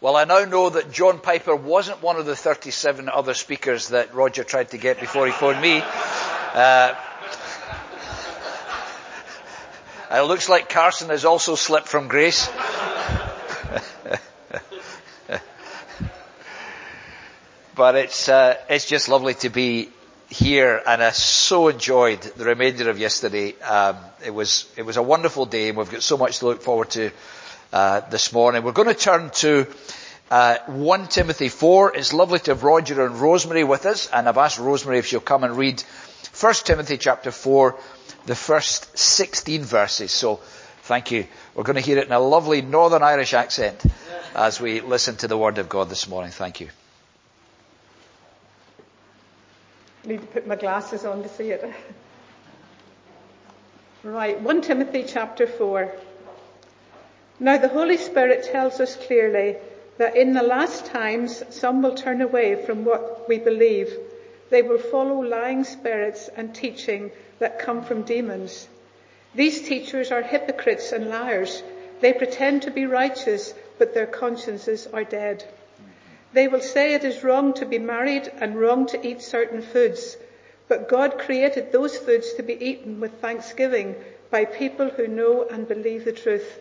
Well, I now know that John Piper wasn't one of the 37 other speakers that Roger tried to get before he phoned me. Uh, it looks like Carson has also slipped from grace. but it's uh, it's just lovely to be here, and I so enjoyed the remainder of yesterday. Um, it was it was a wonderful day, and we've got so much to look forward to uh, this morning. We're going to turn to uh, 1 Timothy 4. It's lovely to have Roger and Rosemary with us, and I've asked Rosemary if she'll come and read 1 Timothy chapter 4, the first 16 verses. So, thank you. We're going to hear it in a lovely Northern Irish accent as we listen to the Word of God this morning. Thank you. I need to put my glasses on to see it. Right, 1 Timothy chapter 4. Now the Holy Spirit tells us clearly that in the last times some will turn away from what we believe. They will follow lying spirits and teaching that come from demons. These teachers are hypocrites and liars. They pretend to be righteous, but their consciences are dead. They will say it is wrong to be married and wrong to eat certain foods, but God created those foods to be eaten with thanksgiving by people who know and believe the truth.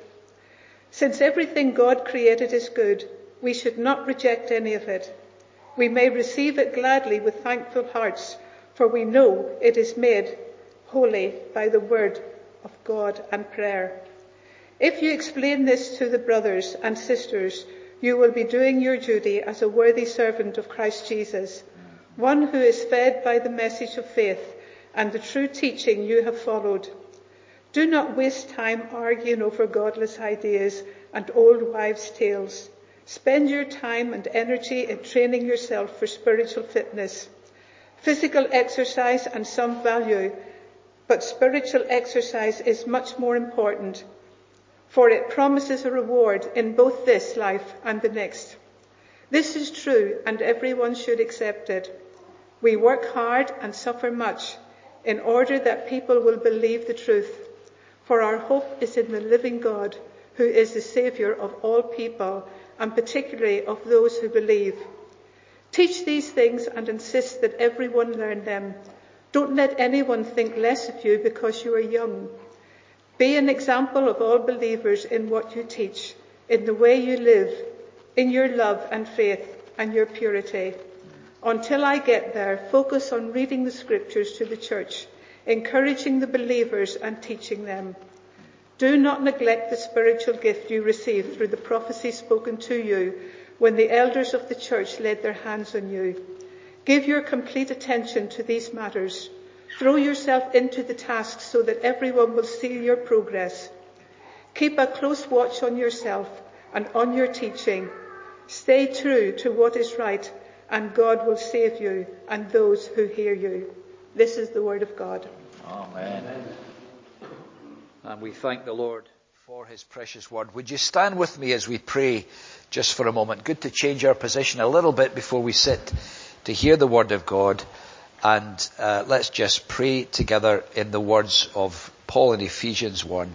Since everything God created is good, we should not reject any of it. We may receive it gladly with thankful hearts, for we know it is made holy by the word of God and prayer. If you explain this to the brothers and sisters, you will be doing your duty as a worthy servant of Christ Jesus, one who is fed by the message of faith and the true teaching you have followed. Do not waste time arguing over godless ideas and old wives' tales. Spend your time and energy in training yourself for spiritual fitness. Physical exercise and some value, but spiritual exercise is much more important, for it promises a reward in both this life and the next. This is true and everyone should accept it. We work hard and suffer much in order that people will believe the truth for our hope is in the living God, who is the Saviour of all people, and particularly of those who believe. Teach these things and insist that everyone learn them. Don't let anyone think less of you because you are young. Be an example of all believers in what you teach, in the way you live, in your love and faith and your purity. Until I get there, focus on reading the scriptures to the church encouraging the believers and teaching them. Do not neglect the spiritual gift you received through the prophecy spoken to you when the elders of the church laid their hands on you. Give your complete attention to these matters. Throw yourself into the task so that everyone will see your progress. Keep a close watch on yourself and on your teaching. Stay true to what is right and God will save you and those who hear you. This is the word of God. Amen. And we thank the Lord for his precious word. Would you stand with me as we pray just for a moment? Good to change our position a little bit before we sit to hear the word of God. And uh, let's just pray together in the words of Paul in Ephesians 1.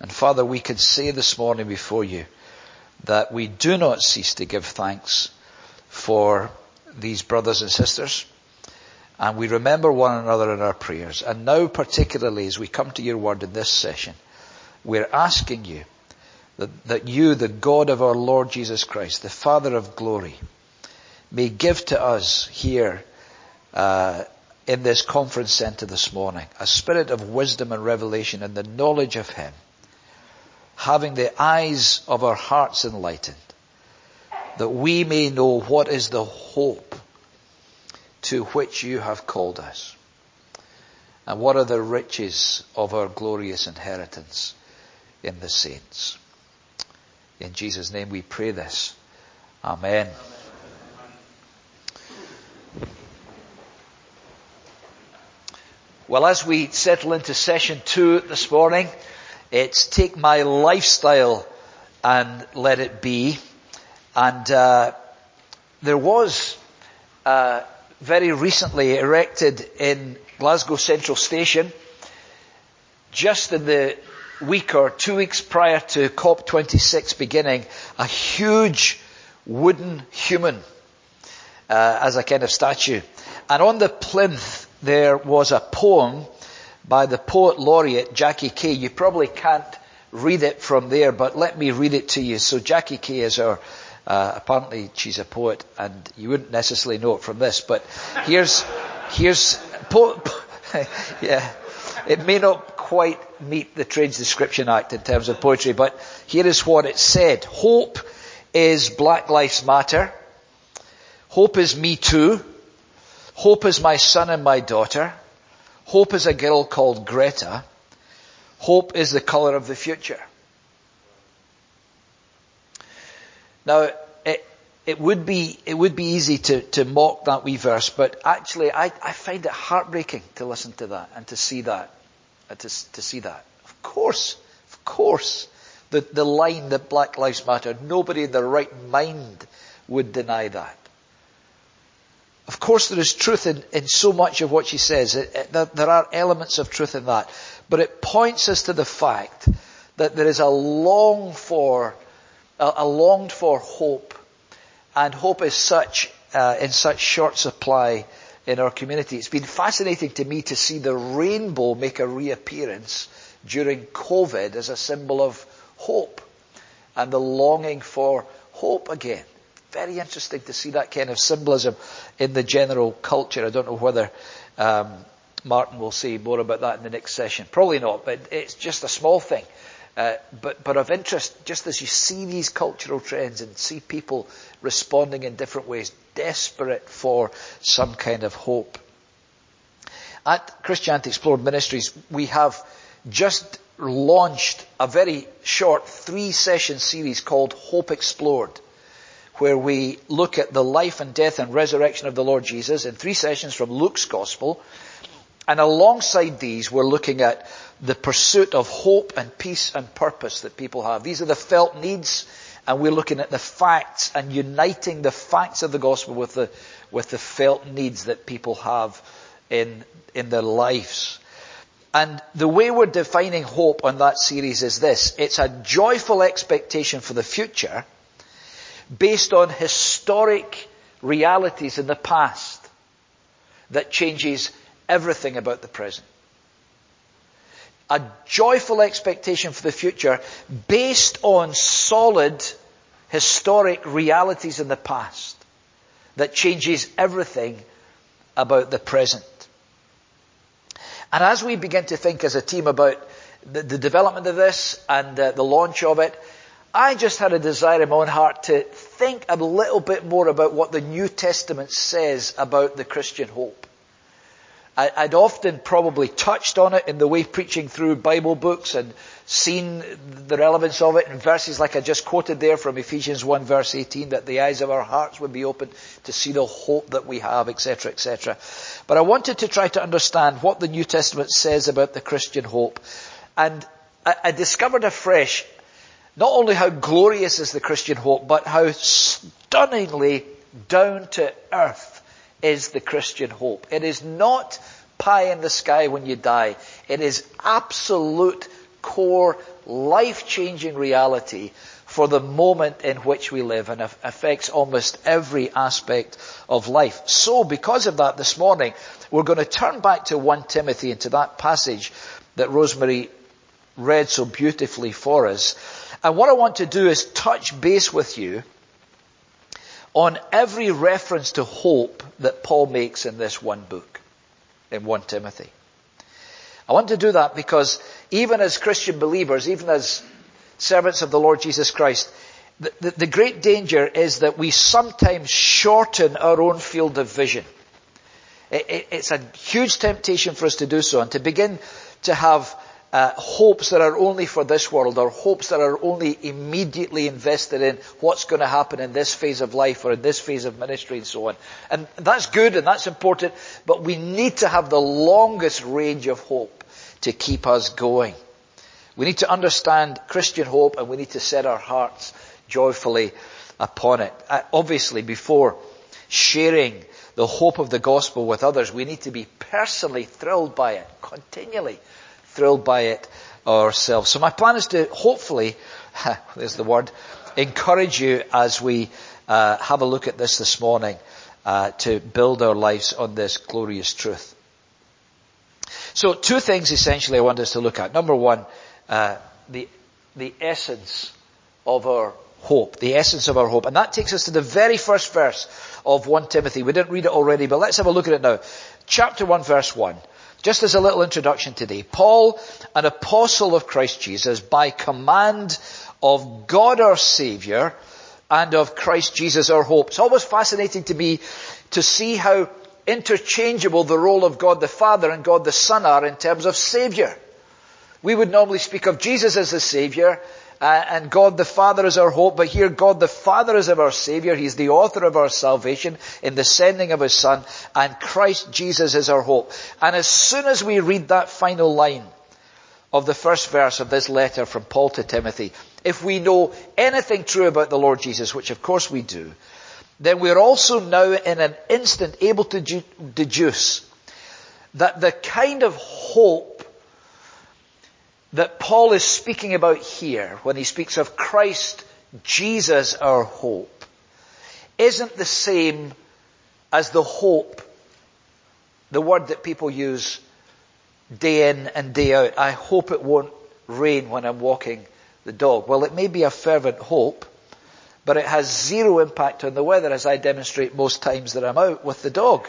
And Father, we could say this morning before you that we do not cease to give thanks for these brothers and sisters and we remember one another in our prayers. And now particularly as we come to your word in this session, we're asking you that, that you, the God of our Lord Jesus Christ, the Father of glory, may give to us here uh, in this conference centre this morning a spirit of wisdom and revelation and the knowledge of Him, having the eyes of our hearts enlightened, that we may know what is the hope to which you have called us. And what are the riches of our glorious inheritance in the saints? In Jesus' name we pray this. Amen. Well, as we settle into session two this morning, it's take my lifestyle and let it be. And uh, there was uh, very recently erected in Glasgow Central Station, just in the week or two weeks prior to COP26 beginning, a huge wooden human uh, as a kind of statue. And on the plinth there was a poem by the poet laureate Jackie Kay. You probably can't read it from there, but let me read it to you. So Jackie Kay is our, uh, apparently she's a poet and you wouldn't necessarily know it from this, but here's, here's, po- yeah, it may not quite meet the Trades Description Act in terms of poetry, but here is what it said. Hope is Black Lives Matter. Hope is me too. Hope is my son and my daughter. Hope is a girl called Greta. Hope is the colour of the future. Now, it, it would be, it would be easy to, to mock that wee verse, but actually I, I find it heartbreaking to listen to that and to see that, and to, to see that. Of course, of course, the, the line that Black Lives Matter, nobody in their right mind would deny that. Of course, there is truth in, in so much of what she says. It, it, there are elements of truth in that. But it points us to the fact that there is a long for, a, a longed for hope. And hope is such, uh, in such short supply in our community. It's been fascinating to me to see the rainbow make a reappearance during COVID as a symbol of hope and the longing for hope again very interesting to see that kind of symbolism in the general culture. I don't know whether um, Martin will say more about that in the next session. Probably not, but it's just a small thing. Uh, but, but of interest, just as you see these cultural trends and see people responding in different ways, desperate for some kind of hope. At Christianity Explored Ministries, we have just launched a very short three session series called Hope Explored where we look at the life and death and resurrection of the Lord Jesus in three sessions from Luke's Gospel. And alongside these, we're looking at the pursuit of hope and peace and purpose that people have. These are the felt needs, and we're looking at the facts and uniting the facts of the gospel with the, with the felt needs that people have in, in their lives. And the way we're defining hope on that series is this. It's a joyful expectation for the future based on historic realities in the past that changes everything about the present. A joyful expectation for the future based on solid historic realities in the past that changes everything about the present. And as we begin to think as a team about the, the development of this and uh, the launch of it, I just had a desire in my own heart to think a little bit more about what the New Testament says about the Christian hope. I, would often probably touched on it in the way preaching through Bible books and seen the relevance of it in verses like I just quoted there from Ephesians 1 verse 18 that the eyes of our hearts would be opened to see the hope that we have, etc., etc. But I wanted to try to understand what the New Testament says about the Christian hope. And I discovered afresh not only how glorious is the Christian hope, but how stunningly down to earth is the Christian hope. It is not pie in the sky when you die. It is absolute core life-changing reality for the moment in which we live and affects almost every aspect of life. So because of that this morning, we're going to turn back to 1 Timothy and to that passage that Rosemary read so beautifully for us. And what I want to do is touch base with you on every reference to hope that Paul makes in this one book, in 1 Timothy. I want to do that because even as Christian believers, even as servants of the Lord Jesus Christ, the, the, the great danger is that we sometimes shorten our own field of vision. It, it, it's a huge temptation for us to do so and to begin to have uh, hopes that are only for this world or hopes that are only immediately invested in what's going to happen in this phase of life or in this phase of ministry and so on. And that's good and that's important, but we need to have the longest range of hope to keep us going. We need to understand Christian hope and we need to set our hearts joyfully upon it. Uh, obviously, before sharing the hope of the gospel with others, we need to be personally thrilled by it continually thrilled by it ourselves. So my plan is to hopefully, there's the word, encourage you as we uh, have a look at this this morning uh, to build our lives on this glorious truth. So, two things essentially I want us to look at. Number one, uh, the the essence of our hope, the essence of our hope, and that takes us to the very first verse of 1 Timothy. We didn't read it already, but let's have a look at it now. Chapter 1, verse 1. Just as a little introduction today, Paul, an apostle of Christ Jesus, by command of God our Saviour and of Christ Jesus our hope. It's always fascinating to me to see how interchangeable the role of God the Father and God the Son are in terms of Saviour. We would normally speak of Jesus as the Saviour uh, and God the Father is our hope, but here God the Father is our Savior. He's the author of our salvation in the sending of His Son, and Christ Jesus is our hope. And as soon as we read that final line of the first verse of this letter from Paul to Timothy, if we know anything true about the Lord Jesus, which of course we do, then we're also now in an instant able to deduce that the kind of hope that Paul is speaking about here when he speaks of Christ Jesus our hope isn't the same as the hope, the word that people use day in and day out. I hope it won't rain when I'm walking the dog. Well, it may be a fervent hope, but it has zero impact on the weather as I demonstrate most times that I'm out with the dog.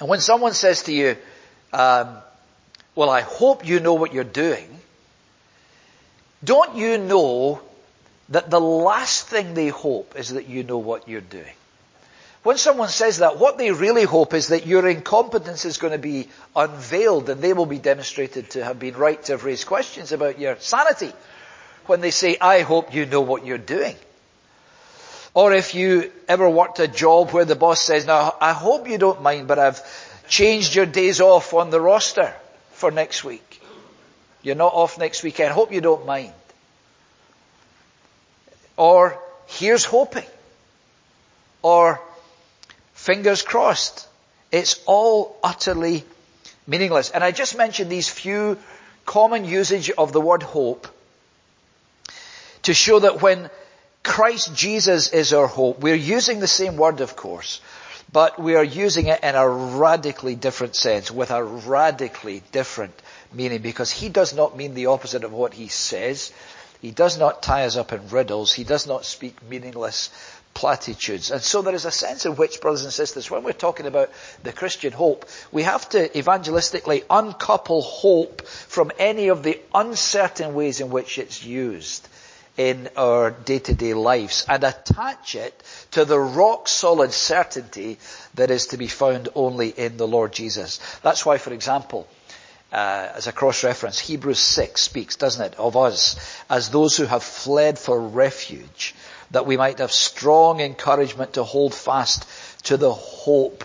And when someone says to you, um, well, I hope you know what you're doing. Don't you know that the last thing they hope is that you know what you're doing? When someone says that, what they really hope is that your incompetence is going to be unveiled and they will be demonstrated to have been right to have raised questions about your sanity. When they say, I hope you know what you're doing. Or if you ever worked a job where the boss says, now I hope you don't mind, but I've changed your days off on the roster for next week. You're not off next weekend. Hope you don't mind. Or here's hoping. Or fingers crossed. It's all utterly meaningless. And I just mentioned these few common usage of the word hope to show that when Christ Jesus is our hope, we're using the same word, of course, but we are using it in a radically different sense, with a radically different meaning, because he does not mean the opposite of what he says. He does not tie us up in riddles. He does not speak meaningless platitudes. And so there is a sense in which, brothers and sisters, when we're talking about the Christian hope, we have to evangelistically uncouple hope from any of the uncertain ways in which it's used in our day-to-day lives and attach it to the rock solid certainty that is to be found only in the Lord Jesus. That's why, for example, uh, as a cross-reference, Hebrews 6 speaks, doesn't it, of us as those who have fled for refuge, that we might have strong encouragement to hold fast to the hope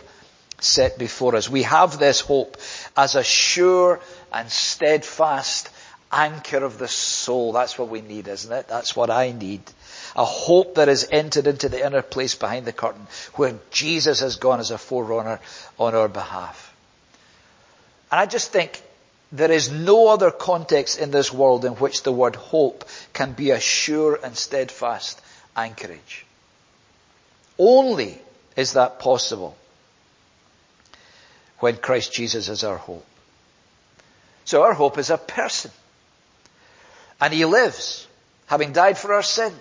set before us. We have this hope as a sure and steadfast anchor of the soul. That's what we need, isn't it? That's what I need. A hope that is entered into the inner place behind the curtain where Jesus has gone as a forerunner on our behalf. And I just think there is no other context in this world in which the word hope can be a sure and steadfast anchorage. Only is that possible when Christ Jesus is our hope. So our hope is a person. And he lives, having died for our sin.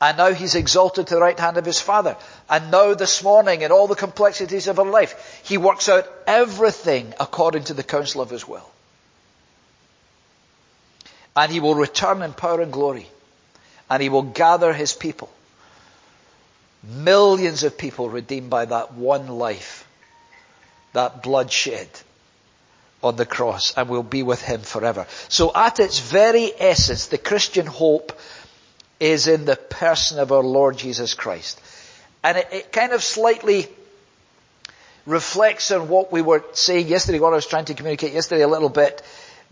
And now he's exalted to the right hand of his Father. And now this morning, in all the complexities of our life, he works out everything according to the counsel of his will. And he will return in power and glory. And he will gather his people. Millions of people redeemed by that one life. That bloodshed on the cross and we'll be with him forever. So at its very essence, the Christian hope is in the person of our Lord Jesus Christ. And it, it kind of slightly reflects on what we were saying yesterday, what I was trying to communicate yesterday a little bit,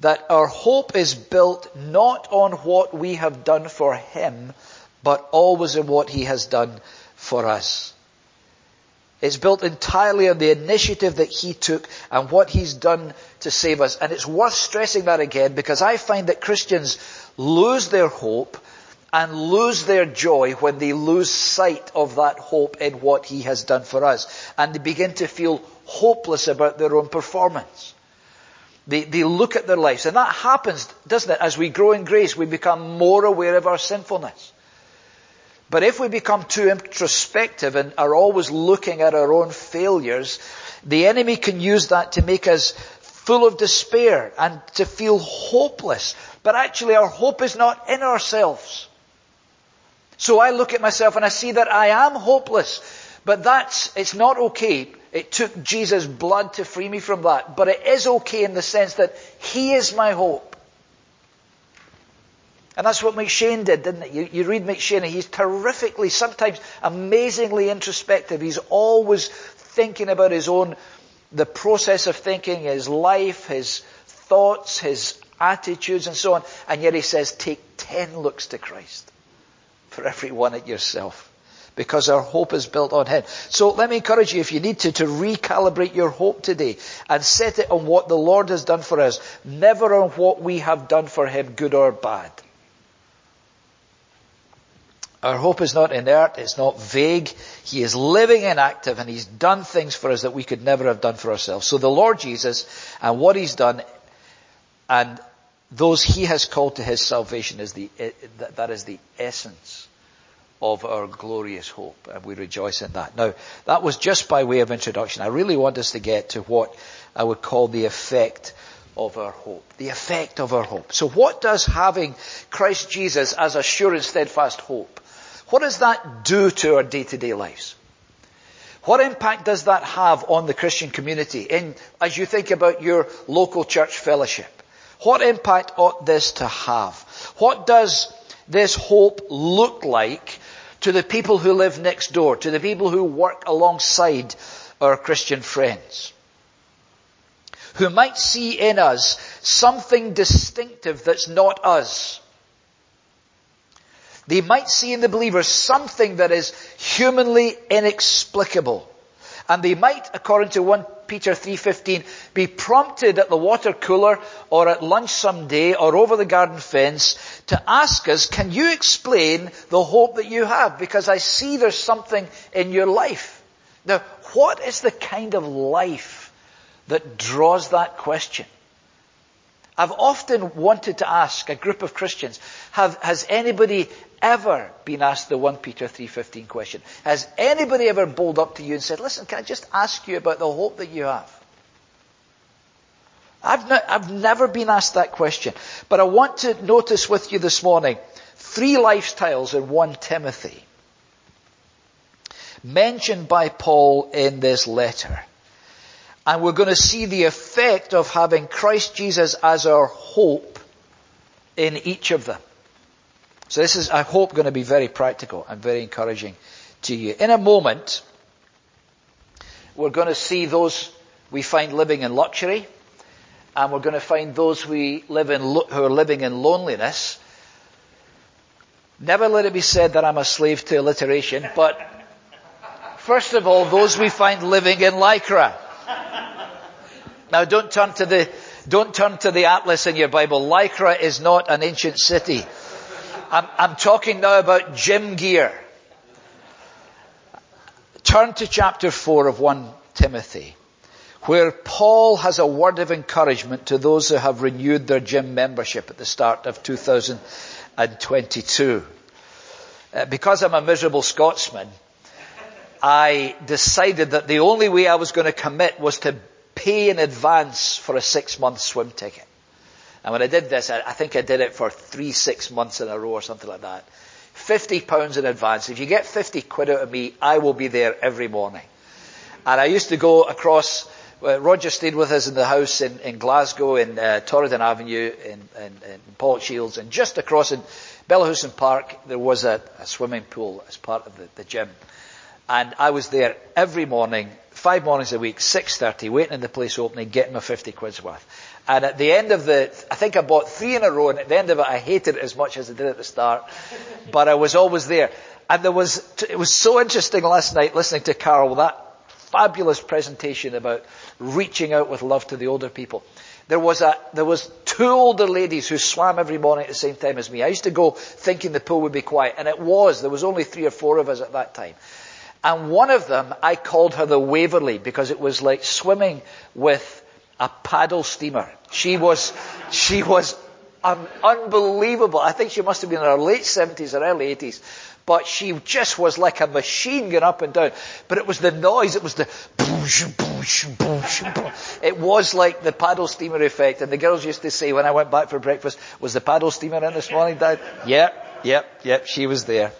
that our hope is built not on what we have done for him, but always in what he has done for us. It's built entirely on the initiative that he took and what he's done to save us. And it's worth stressing that again because I find that Christians lose their hope and lose their joy when they lose sight of that hope in what He has done for us. And they begin to feel hopeless about their own performance. They, they look at their lives, and that happens, doesn't it? As we grow in grace, we become more aware of our sinfulness. But if we become too introspective and are always looking at our own failures, the enemy can use that to make us full of despair and to feel hopeless. But actually our hope is not in ourselves. So I look at myself and I see that I am hopeless. But that's, it's not okay. It took Jesus' blood to free me from that. But it is okay in the sense that He is my hope. And that's what McCheyne did, didn't it? You, you read McCheyne, he's terrifically, sometimes amazingly introspective. He's always thinking about his own, the process of thinking, his life, his thoughts, his attitudes and so on. And yet he says, take ten looks to Christ for every one at yourself. Because our hope is built on Him. So let me encourage you, if you need to, to recalibrate your hope today and set it on what the Lord has done for us, never on what we have done for Him, good or bad. Our hope is not inert, it's not vague. He is living and active and He's done things for us that we could never have done for ourselves. So the Lord Jesus and what He's done and those He has called to His salvation is the, eh, that is the essence of our glorious hope, and we rejoice in that. Now, that was just by way of introduction. I really want us to get to what I would call the effect of our hope. The effect of our hope. So what does having Christ Jesus as a sure and steadfast hope, what does that do to our day-to-day lives? What impact does that have on the Christian community in, as you think about your local church fellowship? What impact ought this to have? What does this hope look like to the people who live next door, to the people who work alongside our Christian friends? Who might see in us something distinctive that's not us. They might see in the believer something that is humanly inexplicable. And they might, according to 1 Peter 3.15, be prompted at the water cooler or at lunch someday or over the garden fence to ask us, can you explain the hope that you have? Because I see there's something in your life. Now, what is the kind of life that draws that question? I've often wanted to ask a group of Christians, have, has anybody ever been asked the 1 Peter 3.15 question? Has anybody ever bowled up to you and said, listen, can I just ask you about the hope that you have? I've, not, I've never been asked that question. But I want to notice with you this morning three lifestyles in 1 Timothy mentioned by Paul in this letter. And we're going to see the effect of having Christ Jesus as our hope in each of them. So this is, I hope, going to be very practical and very encouraging to you. In a moment, we're going to see those we find living in luxury, and we're going to find those we live in, who are living in loneliness. Never let it be said that I'm a slave to alliteration, but first of all, those we find living in lycra. Now don't turn to the, don't turn to the atlas in your Bible. Lycra is not an ancient city. I'm, I'm talking now about gym gear. Turn to chapter 4 of 1 Timothy, where Paul has a word of encouragement to those who have renewed their gym membership at the start of 2022. Uh, because I'm a miserable Scotsman, I decided that the only way I was going to commit was to pay in advance for a six month swim ticket. And when I did this, I, I think I did it for three, six months in a row or something like that. 50 pounds in advance. If you get 50 quid out of me, I will be there every morning. And I used to go across, uh, Roger stayed with us in the house in, in Glasgow, in uh, Torridon Avenue, in, in, in Pollokshields, and just across in Bellahouston Park, there was a, a swimming pool as part of the, the gym. And I was there every morning, five mornings a week, 6.30, waiting in the place opening, getting my 50 quid's worth. And at the end of the, I think I bought three in a row, and at the end of it, I hated it as much as I did at the start, but I was always there. And there was, it was so interesting last night listening to Carol, that fabulous presentation about reaching out with love to the older people. There was a, there was two older ladies who swam every morning at the same time as me. I used to go thinking the pool would be quiet, and it was. There was only three or four of us at that time. And one of them, I called her the Waverley because it was like swimming with a paddle steamer. She was, she was un- unbelievable. I think she must have been in her late 70s or early 80s. But she just was like a machine going up and down. But it was the noise, it was the boosh, boosh, boosh, boosh. It was like the paddle steamer effect. And the girls used to say when I went back for breakfast, was the paddle steamer in this morning, Dad? Yep, yep, yep, she was there.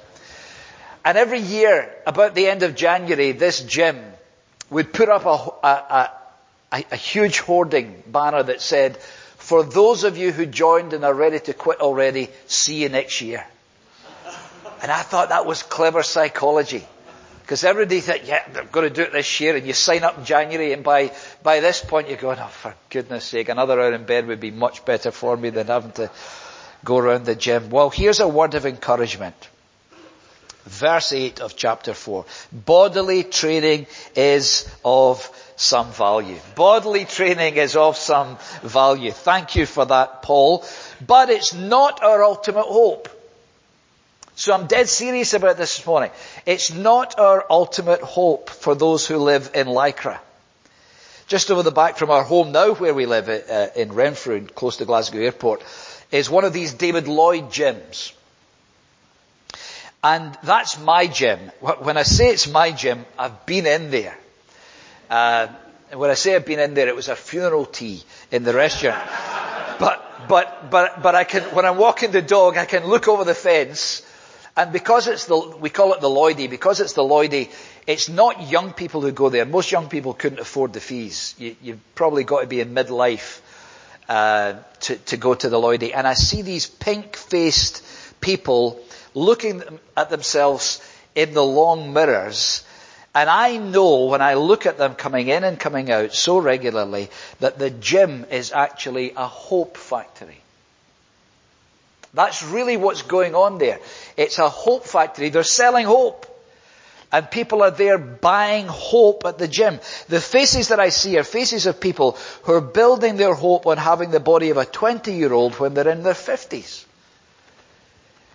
And every year, about the end of January, this gym would put up a, a, a, a huge hoarding banner that said, for those of you who joined and are ready to quit already, see you next year. And I thought that was clever psychology. Because everybody thought, yeah, they're going to do it this year, and you sign up in January, and by, by this point you're going, oh, for goodness sake, another hour in bed would be much better for me than having to go around the gym. Well, here's a word of encouragement. Verse 8 of chapter 4. Bodily training is of some value. Bodily training is of some value. Thank you for that, Paul. But it's not our ultimate hope. So I'm dead serious about this this morning. It's not our ultimate hope for those who live in Lycra. Just over the back from our home now where we live uh, in Renfrew, close to Glasgow Airport, is one of these David Lloyd gyms. And that's my gym. When I say it's my gym, I've been in there. Uh, and when I say I've been in there, it was a funeral tea in the restaurant. but, but, but, but I can, when I'm walking the dog, I can look over the fence and because it's the, we call it the Lloydie, because it's the Lloydie, it's not young people who go there. Most young people couldn't afford the fees. You, have probably got to be in midlife uh, to, to go to the Lloydie. And I see these pink-faced people looking at themselves in the long mirrors. And I know when I look at them coming in and coming out so regularly that the gym is actually a hope factory. That's really what's going on there. It's a hope factory. They're selling hope. And people are there buying hope at the gym. The faces that I see are faces of people who are building their hope on having the body of a 20 year old when they're in their 50s.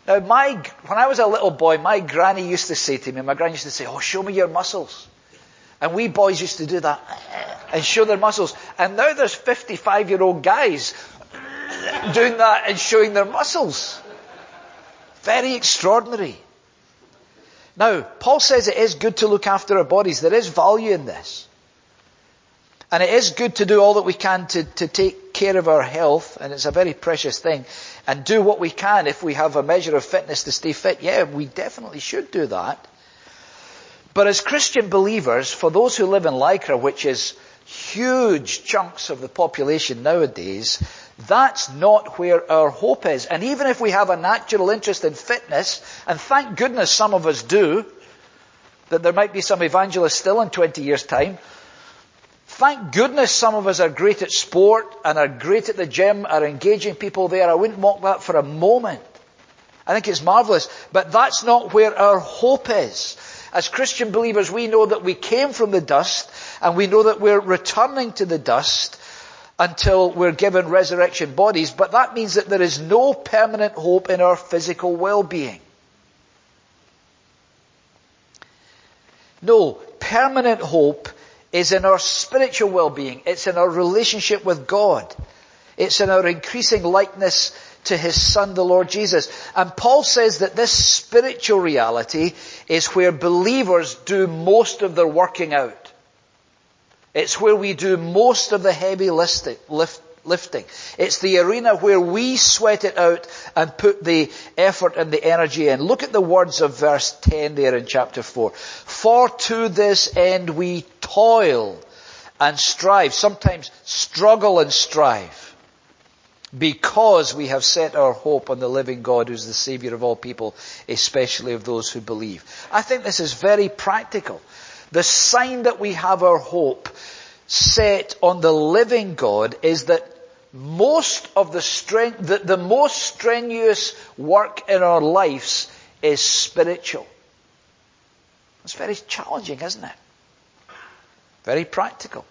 Now my, when I was a little boy, my granny used to say to me, my granny used to say, oh, show me your muscles. And we boys used to do that and show their muscles. And now there's 55 year old guys doing that and showing their muscles. Very extraordinary. Now, Paul says it is good to look after our bodies. There is value in this. And it is good to do all that we can to, to take care of our health, and it's a very precious thing. And do what we can if we have a measure of fitness to stay fit. Yeah, we definitely should do that. But as Christian believers, for those who live in Lycra, which is huge chunks of the population nowadays, that's not where our hope is. And even if we have a natural interest in fitness, and thank goodness some of us do, that there might be some evangelists still in 20 years time, Thank goodness some of us are great at sport and are great at the gym, are engaging people there. I wouldn't mock that for a moment. I think it's marvelous. But that's not where our hope is. As Christian believers, we know that we came from the dust and we know that we're returning to the dust until we're given resurrection bodies, but that means that there is no permanent hope in our physical well-being. No, permanent hope is in our spiritual well-being. It's in our relationship with God. It's in our increasing likeness to His Son, the Lord Jesus. And Paul says that this spiritual reality is where believers do most of their working out. It's where we do most of the heavy lifting. It's the arena where we sweat it out and put the effort and the energy in. Look at the words of verse 10 there in chapter 4. For to this end we toil and strive, sometimes struggle and strive, because we have set our hope on the living God who's the Savior of all people, especially of those who believe. I think this is very practical. The sign that we have our hope set on the living God is that most of the strength, the, the most strenuous work in our lives is spiritual. It's very challenging, isn't it? Very practical.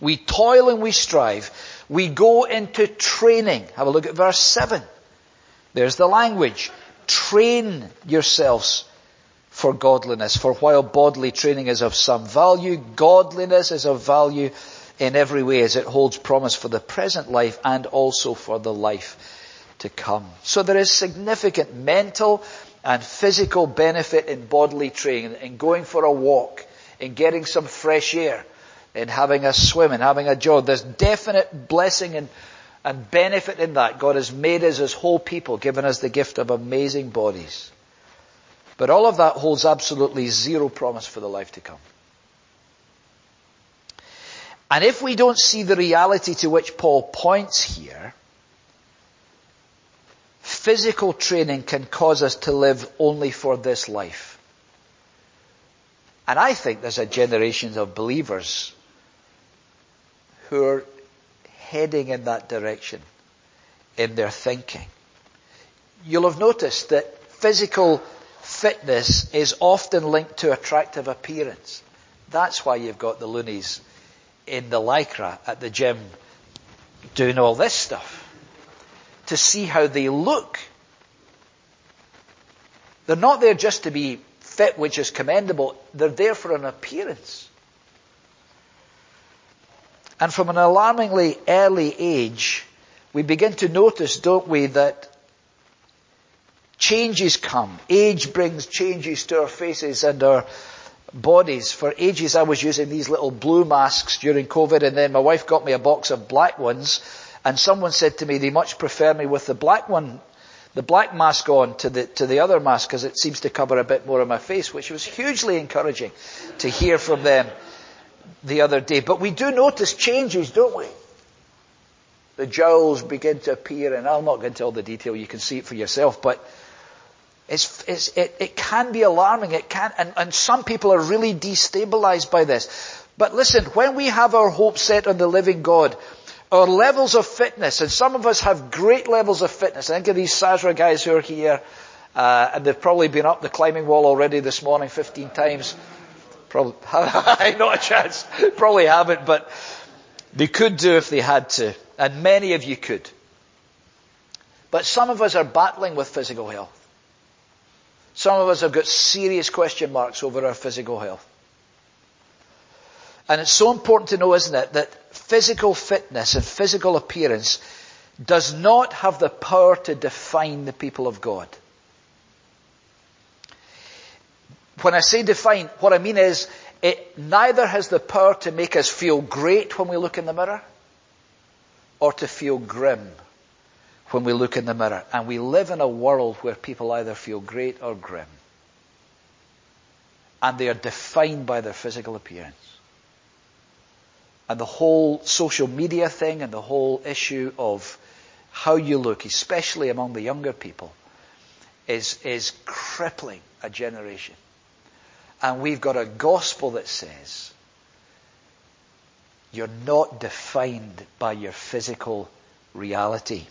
We toil and we strive. We go into training. Have a look at verse 7. There's the language. Train yourselves for godliness. For while bodily training is of some value, godliness is of value in every way as it holds promise for the present life and also for the life to come. So there is significant mental and physical benefit in bodily training, in going for a walk, in getting some fresh air, in having a swim, in having a jog. There's definite blessing and, and benefit in that. God has made us as whole people, given us the gift of amazing bodies. But all of that holds absolutely zero promise for the life to come. And if we don't see the reality to which Paul points here, physical training can cause us to live only for this life. And I think there's a generation of believers who are heading in that direction in their thinking. You'll have noticed that physical fitness is often linked to attractive appearance. That's why you've got the loonies in the lycra at the gym doing all this stuff. To see how they look. They're not there just to be fit, which is commendable. They're there for an appearance. And from an alarmingly early age, we begin to notice, don't we, that Changes come. Age brings changes to our faces and our bodies. For ages I was using these little blue masks during COVID and then my wife got me a box of black ones and someone said to me they much prefer me with the black one, the black mask on to the, to the other mask because it seems to cover a bit more of my face, which was hugely encouraging to hear from them the other day. But we do notice changes, don't we? The jowls begin to appear and I'll not go into all the detail, you can see it for yourself, but it's, it's, it, it can be alarming. It can, and, and some people are really destabilized by this. But listen, when we have our hope set on the living God, our levels of fitness, and some of us have great levels of fitness. I think of these SASRA guys who are here, uh, and they've probably been up the climbing wall already this morning 15 times. Probably, not a chance. Probably haven't, but they could do if they had to. And many of you could. But some of us are battling with physical health. Some of us have got serious question marks over our physical health. And it's so important to know, isn't it, that physical fitness and physical appearance does not have the power to define the people of God. When I say define, what I mean is it neither has the power to make us feel great when we look in the mirror or to feel grim when we look in the mirror. And we live in a world where people either feel great or grim. And they are defined by their physical appearance. And the whole social media thing and the whole issue of how you look, especially among the younger people, is, is crippling a generation. And we've got a gospel that says, you're not defined by your physical reality.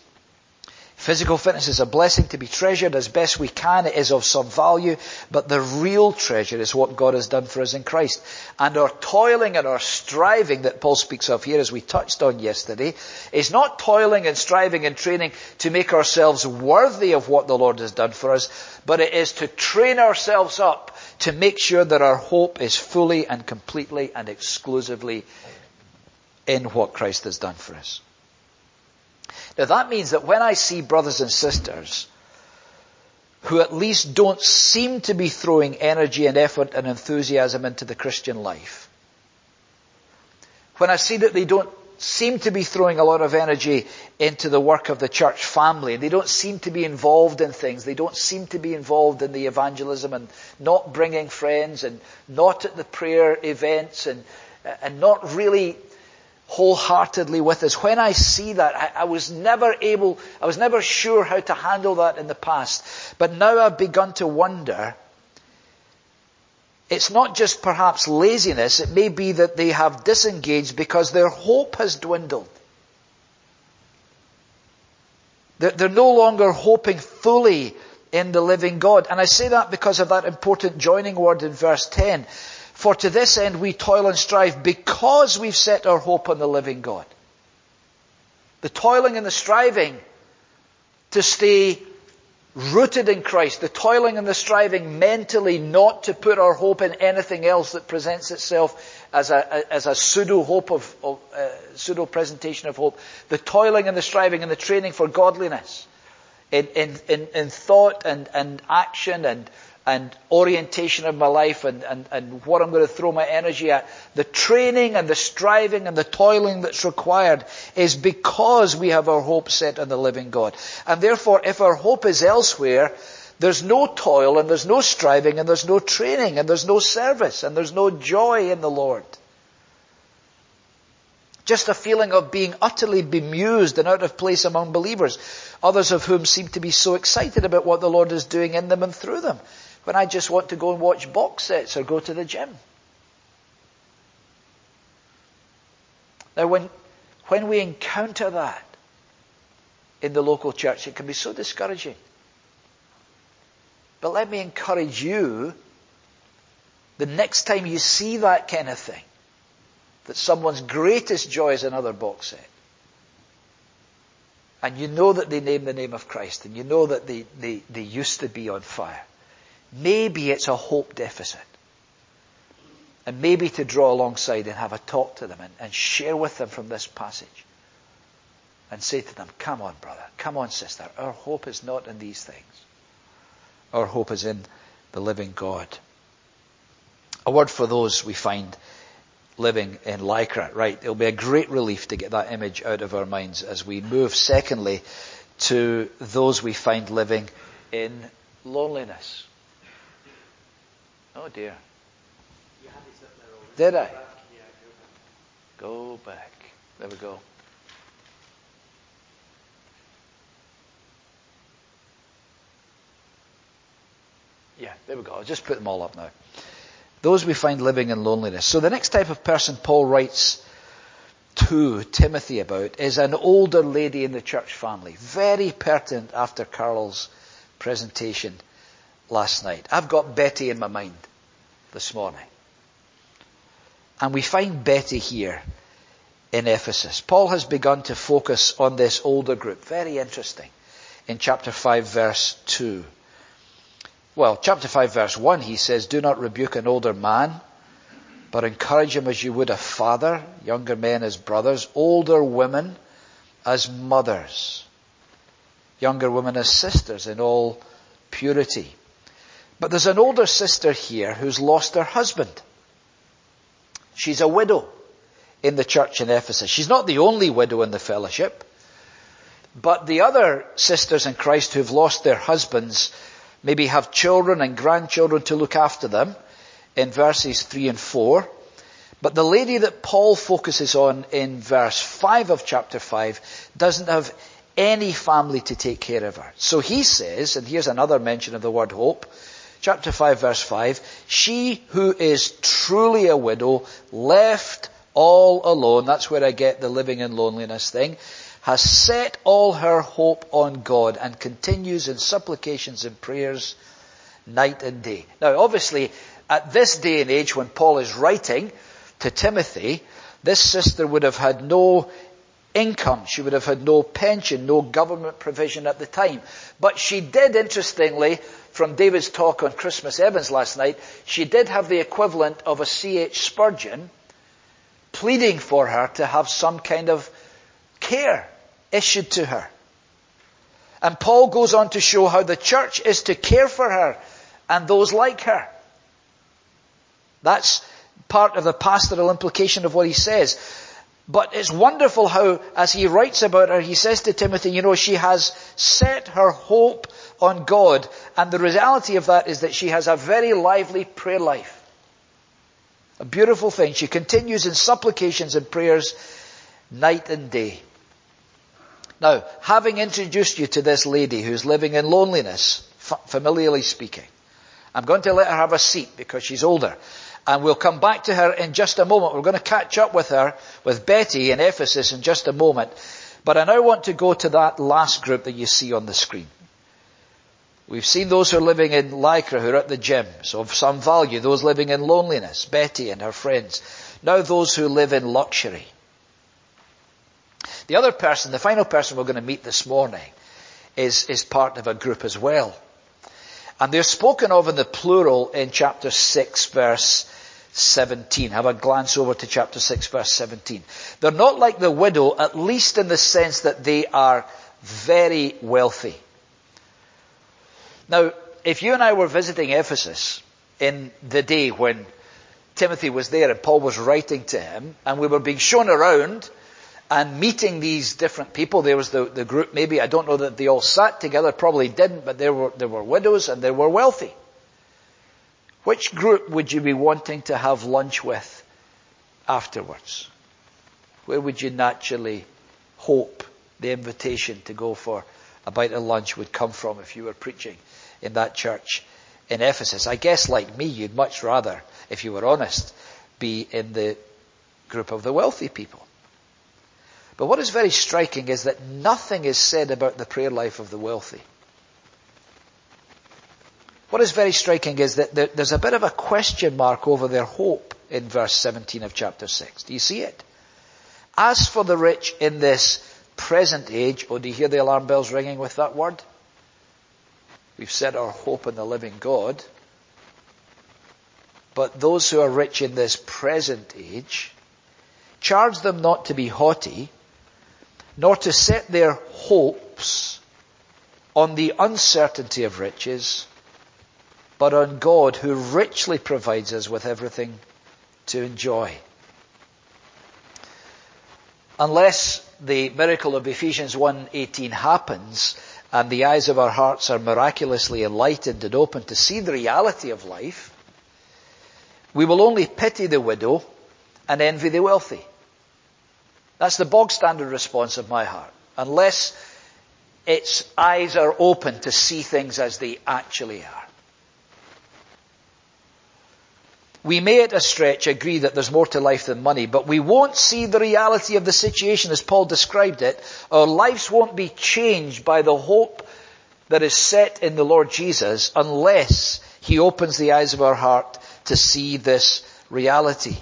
Physical fitness is a blessing to be treasured as best we can. It is of some value, but the real treasure is what God has done for us in Christ. And our toiling and our striving that Paul speaks of here, as we touched on yesterday, is not toiling and striving and training to make ourselves worthy of what the Lord has done for us, but it is to train ourselves up to make sure that our hope is fully and completely and exclusively in what Christ has done for us. Now that means that when I see brothers and sisters who at least don't seem to be throwing energy and effort and enthusiasm into the Christian life, when I see that they don't seem to be throwing a lot of energy into the work of the church family. They don't seem to be involved in things. They don't seem to be involved in the evangelism and not bringing friends and not at the prayer events and, and not really wholeheartedly with us. When I see that, I, I, was never able, I was never sure how to handle that in the past. But now I've begun to wonder, it's not just perhaps laziness, it may be that they have disengaged because their hope has dwindled. They're, they're no longer hoping fully in the living God. And I say that because of that important joining word in verse 10. For to this end we toil and strive because we've set our hope on the living God. The toiling and the striving to stay rooted in Christ, the toiling and the striving mentally not to put our hope in anything else that presents itself as a, as a pseudo hope of, of uh, pseudo presentation of hope, the toiling and the striving and the training for godliness in, in, in, in thought and, and action and and orientation of my life and, and, and what I'm going to throw my energy at. The training and the striving and the toiling that's required is because we have our hope set on the living God. And therefore, if our hope is elsewhere, there's no toil and there's no striving and there's no training and there's no service and there's no joy in the Lord. Just a feeling of being utterly bemused and out of place among believers, others of whom seem to be so excited about what the Lord is doing in them and through them when I just want to go and watch box sets or go to the gym. Now, when, when we encounter that in the local church, it can be so discouraging. But let me encourage you the next time you see that kind of thing, that someone's greatest joy is another box set. And you know that they name the name of Christ, and you know that they, they, they used to be on fire. Maybe it's a hope deficit. And maybe to draw alongside and have a talk to them and, and share with them from this passage. And say to them, come on, brother, come on, sister. Our hope is not in these things. Our hope is in the living God. A word for those we find living in Lycra. Right, it'll be a great relief to get that image out of our minds as we move, secondly, to those we find living in loneliness. Oh dear. Did I? Go back. There we go. Yeah, there we go. I'll just put them all up now. Those we find living in loneliness. So the next type of person Paul writes to Timothy about is an older lady in the church family. Very pertinent after Carol's presentation last night. I've got Betty in my mind this morning. And we find Betty here in Ephesus. Paul has begun to focus on this older group. Very interesting. In chapter 5 verse 2. Well, chapter 5 verse 1 he says, do not rebuke an older man, but encourage him as you would a father, younger men as brothers, older women as mothers, younger women as sisters in all purity. But there's an older sister here who's lost her husband. She's a widow in the church in Ephesus. She's not the only widow in the fellowship, but the other sisters in Christ who've lost their husbands maybe have children and grandchildren to look after them in verses 3 and 4. But the lady that Paul focuses on in verse 5 of chapter 5 doesn't have any family to take care of her. So he says, and here's another mention of the word hope, chapter 5 verse 5, she who is truly a widow, left all alone, that's where I get the living in loneliness thing, has set all her hope on God and continues in supplications and prayers night and day. Now obviously, at this day and age when Paul is writing to Timothy, this sister would have had no income. She would have had no pension, no government provision at the time. But she did, interestingly, from David's talk on Christmas Evans last night, she did have the equivalent of a C.H. Spurgeon pleading for her to have some kind of care issued to her. And Paul goes on to show how the church is to care for her and those like her. That's part of the pastoral implication of what he says. But it's wonderful how, as he writes about her, he says to Timothy, you know, she has set her hope on God. And the reality of that is that she has a very lively prayer life. A beautiful thing. She continues in supplications and prayers night and day. Now, having introduced you to this lady who's living in loneliness, familiarly speaking, I'm going to let her have a seat because she's older. And we'll come back to her in just a moment. We're going to catch up with her, with Betty in Ephesus in just a moment. But I now want to go to that last group that you see on the screen. We've seen those who are living in Lycra who are at the gym, so of some value. Those living in loneliness, Betty and her friends. Now those who live in luxury. The other person, the final person we're going to meet this morning, is, is part of a group as well. And they're spoken of in the plural in chapter 6 verse 17. Have a glance over to chapter 6 verse 17. They're not like the widow, at least in the sense that they are very wealthy. Now, if you and I were visiting Ephesus in the day when Timothy was there and Paul was writing to him, and we were being shown around and meeting these different people, there was the, the group, maybe, I don't know that they all sat together, probably didn't, but there were, there were widows and they were wealthy. Which group would you be wanting to have lunch with afterwards? Where would you naturally hope the invitation to go for a bite of lunch would come from if you were preaching in that church in Ephesus. I guess like me, you'd much rather, if you were honest, be in the group of the wealthy people. But what is very striking is that nothing is said about the prayer life of the wealthy. What is very striking is that there's a bit of a question mark over their hope in verse 17 of chapter 6. Do you see it? As for the rich in this present age, oh, do you hear the alarm bells ringing with that word? We've set our hope in the living God. But those who are rich in this present age, charge them not to be haughty, nor to set their hopes on the uncertainty of riches, but on God who richly provides us with everything to enjoy. Unless the miracle of Ephesians 1:18 happens, and the eyes of our hearts are miraculously enlightened and open to see the reality of life, we will only pity the widow and envy the wealthy. That's the bog standard response of my heart. Unless its eyes are open to see things as they actually are. We may at a stretch agree that there's more to life than money, but we won't see the reality of the situation as Paul described it. Our lives won't be changed by the hope that is set in the Lord Jesus unless He opens the eyes of our heart to see this reality.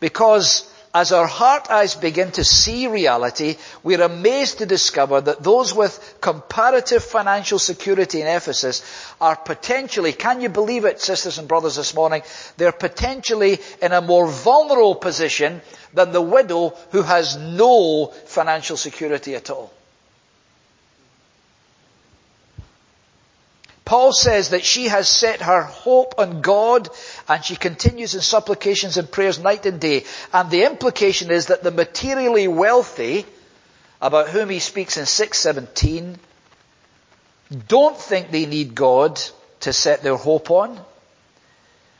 Because as our heart eyes begin to see reality, we're amazed to discover that those with comparative financial security in Ephesus are potentially, can you believe it, sisters and brothers, this morning? They're potentially in a more vulnerable position than the widow who has no financial security at all. Paul says that she has set her hope on God and she continues in supplications and prayers night and day. And the implication is that the materially wealthy, about whom he speaks in 617, don't think they need God to set their hope on.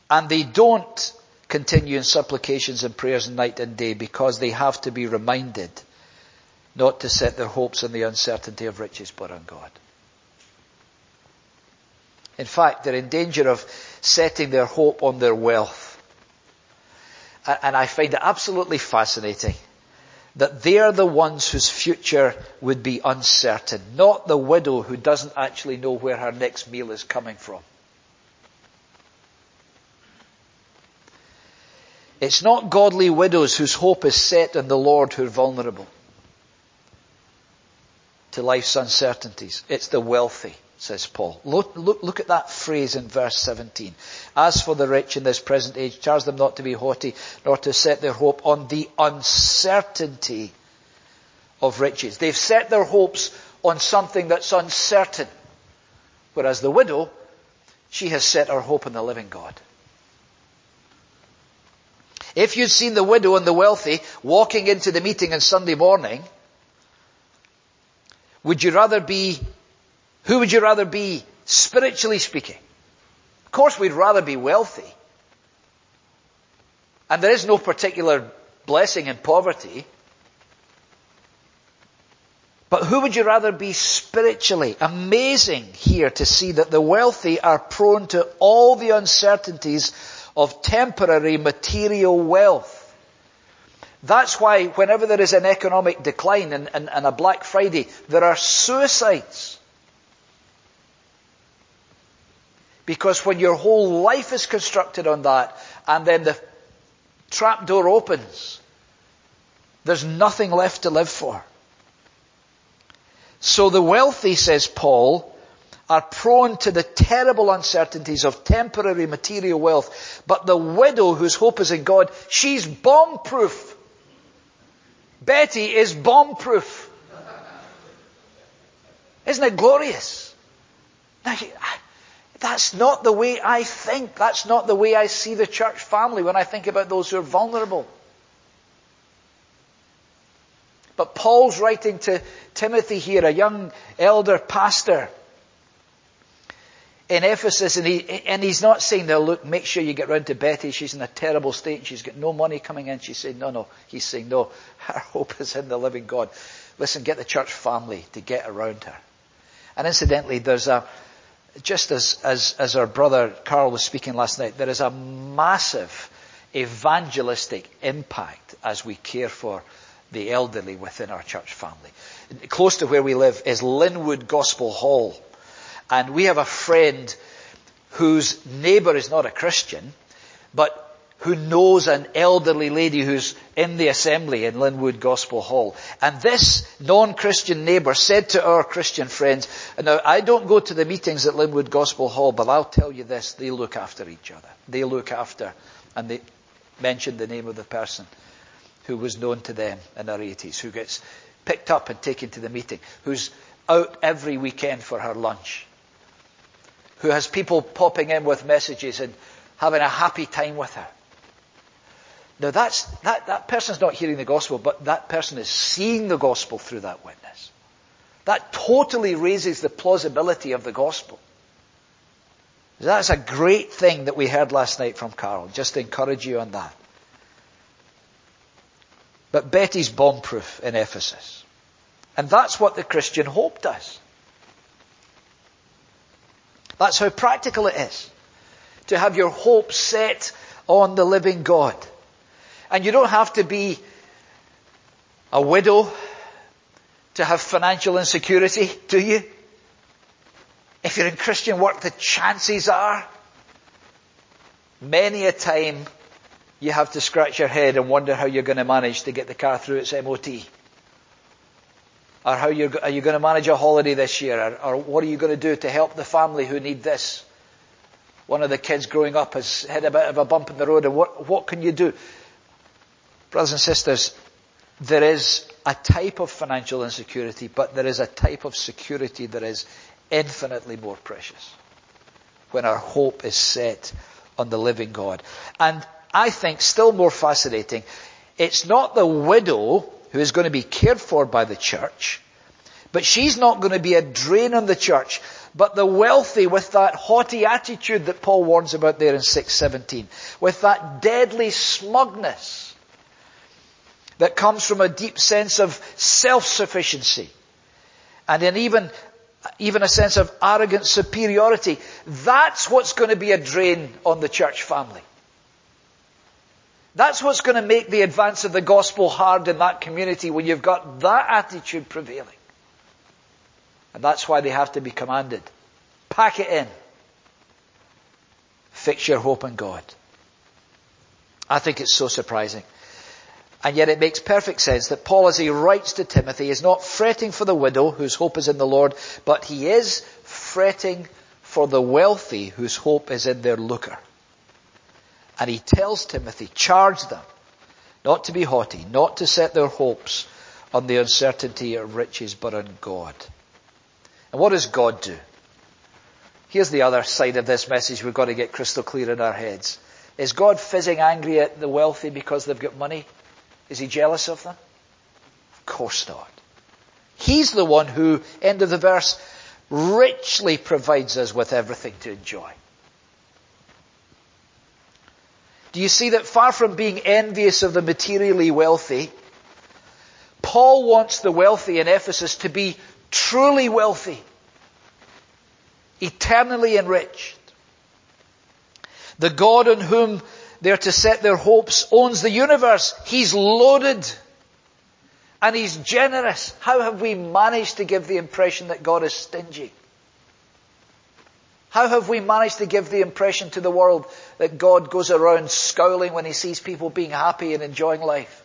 And they don't continue in supplications and prayers night and day because they have to be reminded not to set their hopes on the uncertainty of riches but on God. In fact, they're in danger of setting their hope on their wealth. And I find it absolutely fascinating that they are the ones whose future would be uncertain, not the widow who doesn't actually know where her next meal is coming from. It's not godly widows whose hope is set in the Lord who are vulnerable to life's uncertainties. It's the wealthy says Paul. Look, look, look, at that phrase in verse 17. As for the rich in this present age, charge them not to be haughty, nor to set their hope on the uncertainty of riches. They've set their hopes on something that's uncertain. Whereas the widow, she has set her hope on the living God. If you'd seen the widow and the wealthy walking into the meeting on Sunday morning, would you rather be who would you rather be, spiritually speaking? Of course, we'd rather be wealthy. And there is no particular blessing in poverty. But who would you rather be spiritually? Amazing here to see that the wealthy are prone to all the uncertainties of temporary material wealth. That's why whenever there is an economic decline and, and, and a Black Friday, there are suicides. Because when your whole life is constructed on that, and then the trap door opens, there's nothing left to live for. So the wealthy, says Paul, are prone to the terrible uncertainties of temporary material wealth. But the widow whose hope is in God, she's bomb proof. Betty is bomb proof. Isn't it glorious? Now, that's not the way I think. That's not the way I see the church family when I think about those who are vulnerable. But Paul's writing to Timothy here, a young elder pastor in Ephesus, and, he, and he's not saying, now look, make sure you get round to Betty. She's in a terrible state. She's got no money coming in. She's saying, no, no. He's saying, no, her hope is in the living God. Listen, get the church family to get around her. And incidentally, there's a, just as, as, as our brother Carl was speaking last night, there is a massive evangelistic impact as we care for the elderly within our church family. Close to where we live is Linwood Gospel Hall. And we have a friend whose neighbour is not a Christian, but who knows an elderly lady who's in the assembly in Linwood Gospel Hall. And this non-Christian neighbour said to our Christian friends, now I don't go to the meetings at Linwood Gospel Hall, but I'll tell you this, they look after each other. They look after, and they mentioned the name of the person who was known to them in their 80s, who gets picked up and taken to the meeting, who's out every weekend for her lunch, who has people popping in with messages and having a happy time with her. Now that's, that, that person's not hearing the gospel, but that person is seeing the gospel through that witness. That totally raises the plausibility of the gospel. That's a great thing that we heard last night from Carol. Just to encourage you on that. But Betty's bomb-proof in Ephesus. And that's what the Christian hope does. That's how practical it is. To have your hope set on the living God. And you don't have to be a widow to have financial insecurity, do you? If you're in Christian work, the chances are many a time you have to scratch your head and wonder how you're going to manage to get the car through its MOT. Or how you're, are you going to manage a holiday this year? Or, or what are you going to do to help the family who need this? One of the kids growing up has had a bit of a bump in the road and what, what can you do? Brothers and sisters, there is a type of financial insecurity, but there is a type of security that is infinitely more precious when our hope is set on the living God. And I think still more fascinating, it's not the widow who is going to be cared for by the church, but she's not going to be a drain on the church, but the wealthy with that haughty attitude that Paul warns about there in 617, with that deadly smugness that comes from a deep sense of self-sufficiency and an even even a sense of arrogant superiority. That's what's going to be a drain on the church family. That's what's going to make the advance of the gospel hard in that community when you've got that attitude prevailing. And that's why they have to be commanded. Pack it in. Fix your hope in God. I think it's so surprising. And yet it makes perfect sense that Paul, as he writes to Timothy, is not fretting for the widow whose hope is in the Lord, but he is fretting for the wealthy whose hope is in their lucre. And he tells Timothy, charge them not to be haughty, not to set their hopes on the uncertainty of riches, but on God. And what does God do? Here's the other side of this message we've got to get crystal clear in our heads. Is God fizzing angry at the wealthy because they've got money? Is he jealous of them? Of course not. He's the one who, end of the verse, richly provides us with everything to enjoy. Do you see that far from being envious of the materially wealthy, Paul wants the wealthy in Ephesus to be truly wealthy, eternally enriched. The God on whom they're to set their hopes owns the universe. He's loaded. And He's generous. How have we managed to give the impression that God is stingy? How have we managed to give the impression to the world that God goes around scowling when he sees people being happy and enjoying life?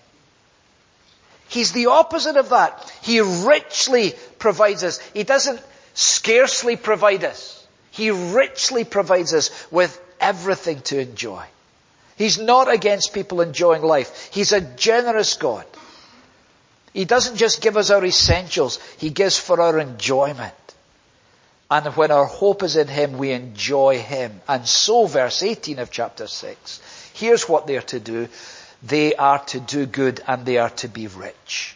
He's the opposite of that. He richly provides us. He doesn't scarcely provide us. He richly provides us with everything to enjoy. He's not against people enjoying life. He's a generous God. He doesn't just give us our essentials, He gives for our enjoyment. And when our hope is in Him, we enjoy Him. And so, verse 18 of chapter 6, here's what they're to do. They are to do good and they are to be rich.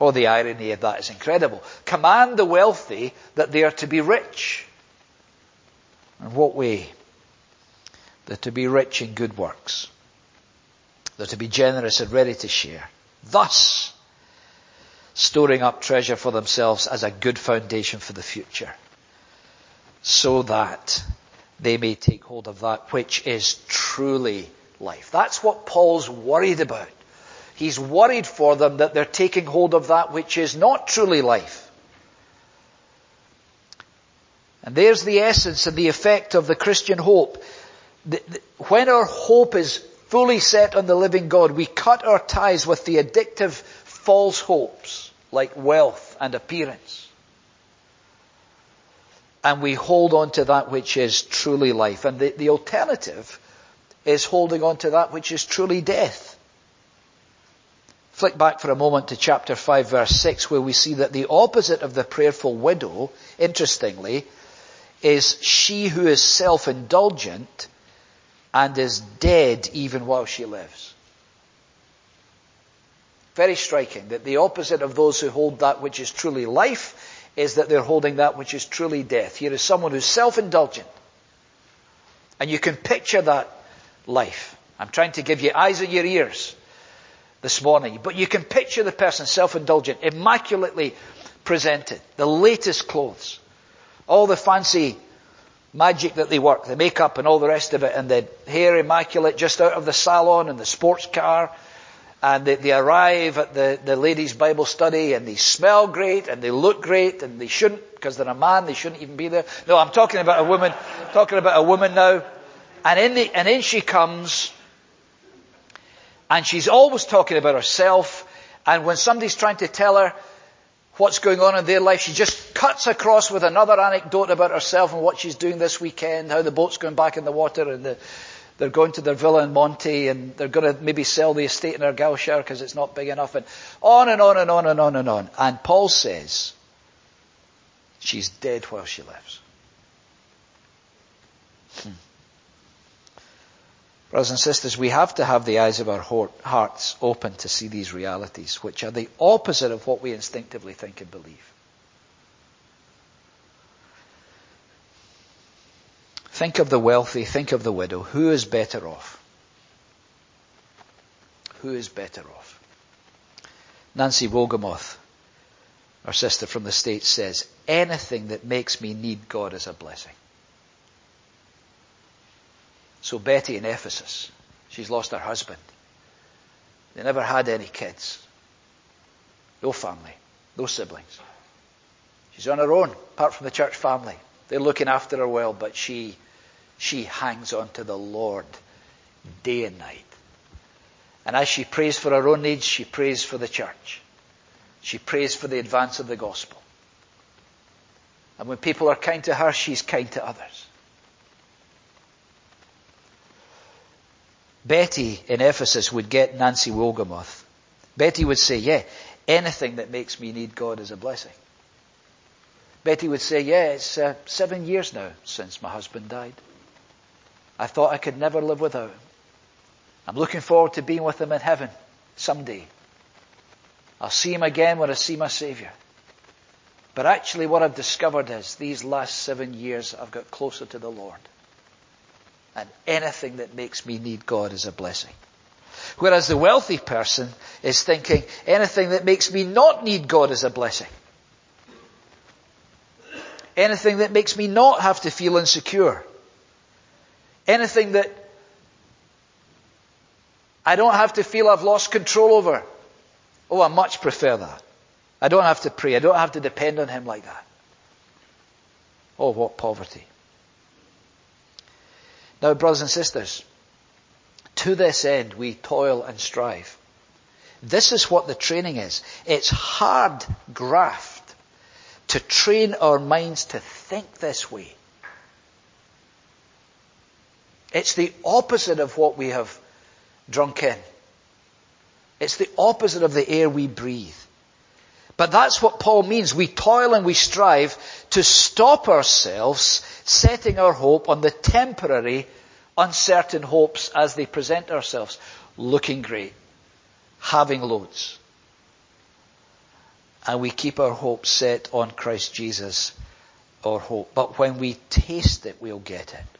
Oh, the irony of that is incredible. Command the wealthy that they are to be rich. In what way? They're to be rich in good works. They're to be generous and ready to share. Thus, storing up treasure for themselves as a good foundation for the future. So that they may take hold of that which is truly life. That's what Paul's worried about. He's worried for them that they're taking hold of that which is not truly life. And there's the essence and the effect of the Christian hope. When our hope is fully set on the living God, we cut our ties with the addictive false hopes like wealth and appearance. And we hold on to that which is truly life. And the, the alternative is holding on to that which is truly death. Flick back for a moment to chapter 5 verse 6 where we see that the opposite of the prayerful widow, interestingly, is she who is self-indulgent and is dead even while she lives. Very striking that the opposite of those who hold that which is truly life is that they're holding that which is truly death. Here is someone who's self-indulgent. And you can picture that life. I'm trying to give you eyes and your ears this morning. But you can picture the person self-indulgent, immaculately presented, the latest clothes, all the fancy magic that they work, the makeup and all the rest of it, and the hair immaculate just out of the salon and the sports car. And they, they arrive at the, the ladies' Bible study and they smell great and they look great and they shouldn't, because they're a man, they shouldn't even be there. No, I'm talking about a woman, talking about a woman now. And in the, and in she comes, and she's always talking about herself, and when somebody's trying to tell her what's going on in their life, she just cuts across with another anecdote about herself and what she's doing this weekend, how the boat's going back in the water, and the, they're going to their villa in Monty, and they're going to maybe sell the estate in Argyllshire because it's not big enough, and on and on and on and on and on. And Paul says, she's dead while she lives. Hmm. Brothers and sisters, we have to have the eyes of our hearts open to see these realities, which are the opposite of what we instinctively think and believe. Think of the wealthy, think of the widow. Who is better off? Who is better off? Nancy Wolgemuth, our sister from the States, says, anything that makes me need God is a blessing. So Betty in Ephesus, she's lost her husband. They never had any kids. No family. No siblings. She's on her own, apart from the church family. They're looking after her well, but she, she hangs on to the Lord day and night. And as she prays for her own needs, she prays for the church. She prays for the advance of the gospel. And when people are kind to her, she's kind to others. Betty in Ephesus would get Nancy Wolgemuth. Betty would say, yeah, anything that makes me need God is a blessing. Betty would say, yeah, it's uh, seven years now since my husband died. I thought I could never live without him. I'm looking forward to being with him in heaven someday. I'll see him again when I see my Savior. But actually what I've discovered is these last seven years I've got closer to the Lord. And anything that makes me need God is a blessing. Whereas the wealthy person is thinking, anything that makes me not need God is a blessing. Anything that makes me not have to feel insecure. Anything that I don't have to feel I've lost control over. Oh, I much prefer that. I don't have to pray. I don't have to depend on Him like that. Oh, what poverty. Now, brothers and sisters, to this end we toil and strive. This is what the training is. It's hard graft to train our minds to think this way. It's the opposite of what we have drunk in. It's the opposite of the air we breathe. But that's what Paul means. We toil and we strive to stop ourselves setting our hope on the temporary, uncertain hopes as they present ourselves, looking great, having loads. And we keep our hope set on Christ Jesus, our hope. But when we taste it, we'll get it.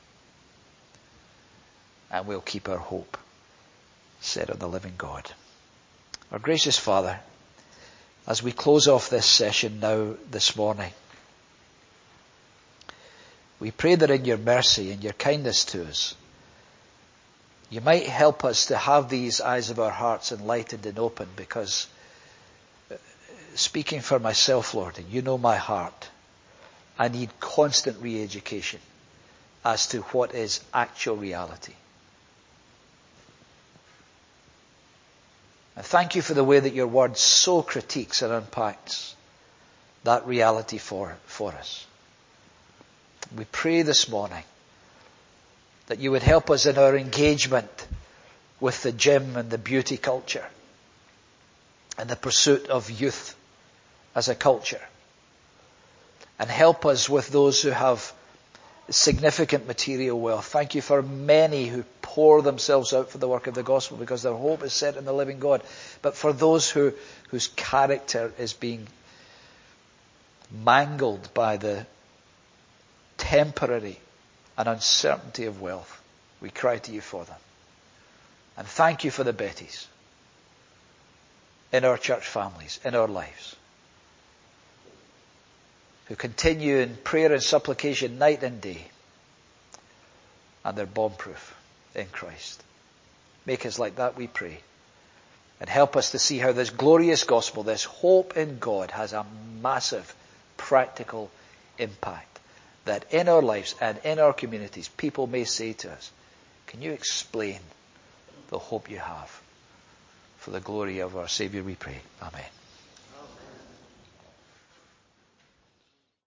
And we'll keep our hope set on the living God. Our gracious Father, as we close off this session now this morning, we pray that in your mercy and your kindness to us, you might help us to have these eyes of our hearts enlightened and open because uh, speaking for myself, Lord, and you know my heart, I need constant re-education as to what is actual reality. And thank you for the way that your word so critiques and unpacks that reality for, for us. We pray this morning that you would help us in our engagement with the gym and the beauty culture and the pursuit of youth as a culture. And help us with those who have significant material wealth. Thank you for many who pour themselves out for the work of the gospel because their hope is set in the living God. But for those who, whose character is being mangled by the temporary and uncertainty of wealth, we cry to you for them. And thank you for the Bettys in our church families, in our lives who continue in prayer and supplication night and day. And they're bomb-proof in Christ. Make us like that, we pray. And help us to see how this glorious gospel, this hope in God, has a massive practical impact. That in our lives and in our communities, people may say to us, Can you explain the hope you have? For the glory of our Saviour, we pray. Amen.